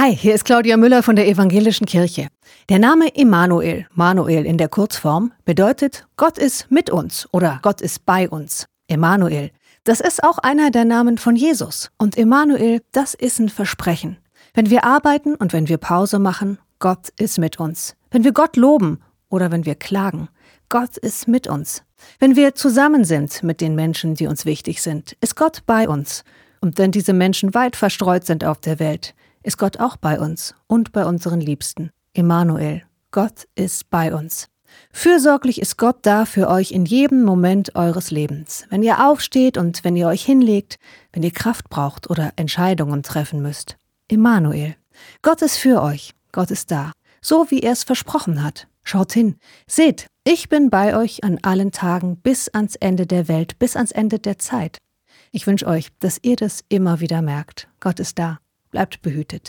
Hi, hier ist Claudia Müller von der Evangelischen Kirche. Der Name Immanuel, Manuel in der Kurzform, bedeutet Gott ist mit uns oder Gott ist bei uns. Immanuel. Das ist auch einer der Namen von Jesus. Und Immanuel, das ist ein Versprechen. Wenn wir arbeiten und wenn wir Pause machen, Gott ist mit uns. Wenn wir Gott loben oder wenn wir klagen, Gott ist mit uns. Wenn wir zusammen sind mit den Menschen, die uns wichtig sind, ist Gott bei uns. Und wenn diese Menschen weit verstreut sind auf der Welt, ist Gott auch bei uns und bei unseren Liebsten. Immanuel, Gott ist bei uns. Fürsorglich ist Gott da für euch in jedem Moment eures Lebens. Wenn ihr aufsteht und wenn ihr euch hinlegt, wenn ihr Kraft braucht oder Entscheidungen treffen müsst. Immanuel, Gott ist für euch, Gott ist da, so wie er es versprochen hat. Schaut hin, seht, ich bin bei euch an allen Tagen bis ans Ende der Welt, bis ans Ende der Zeit. Ich wünsche euch, dass ihr das immer wieder merkt. Gott ist da. Bleibt behütet.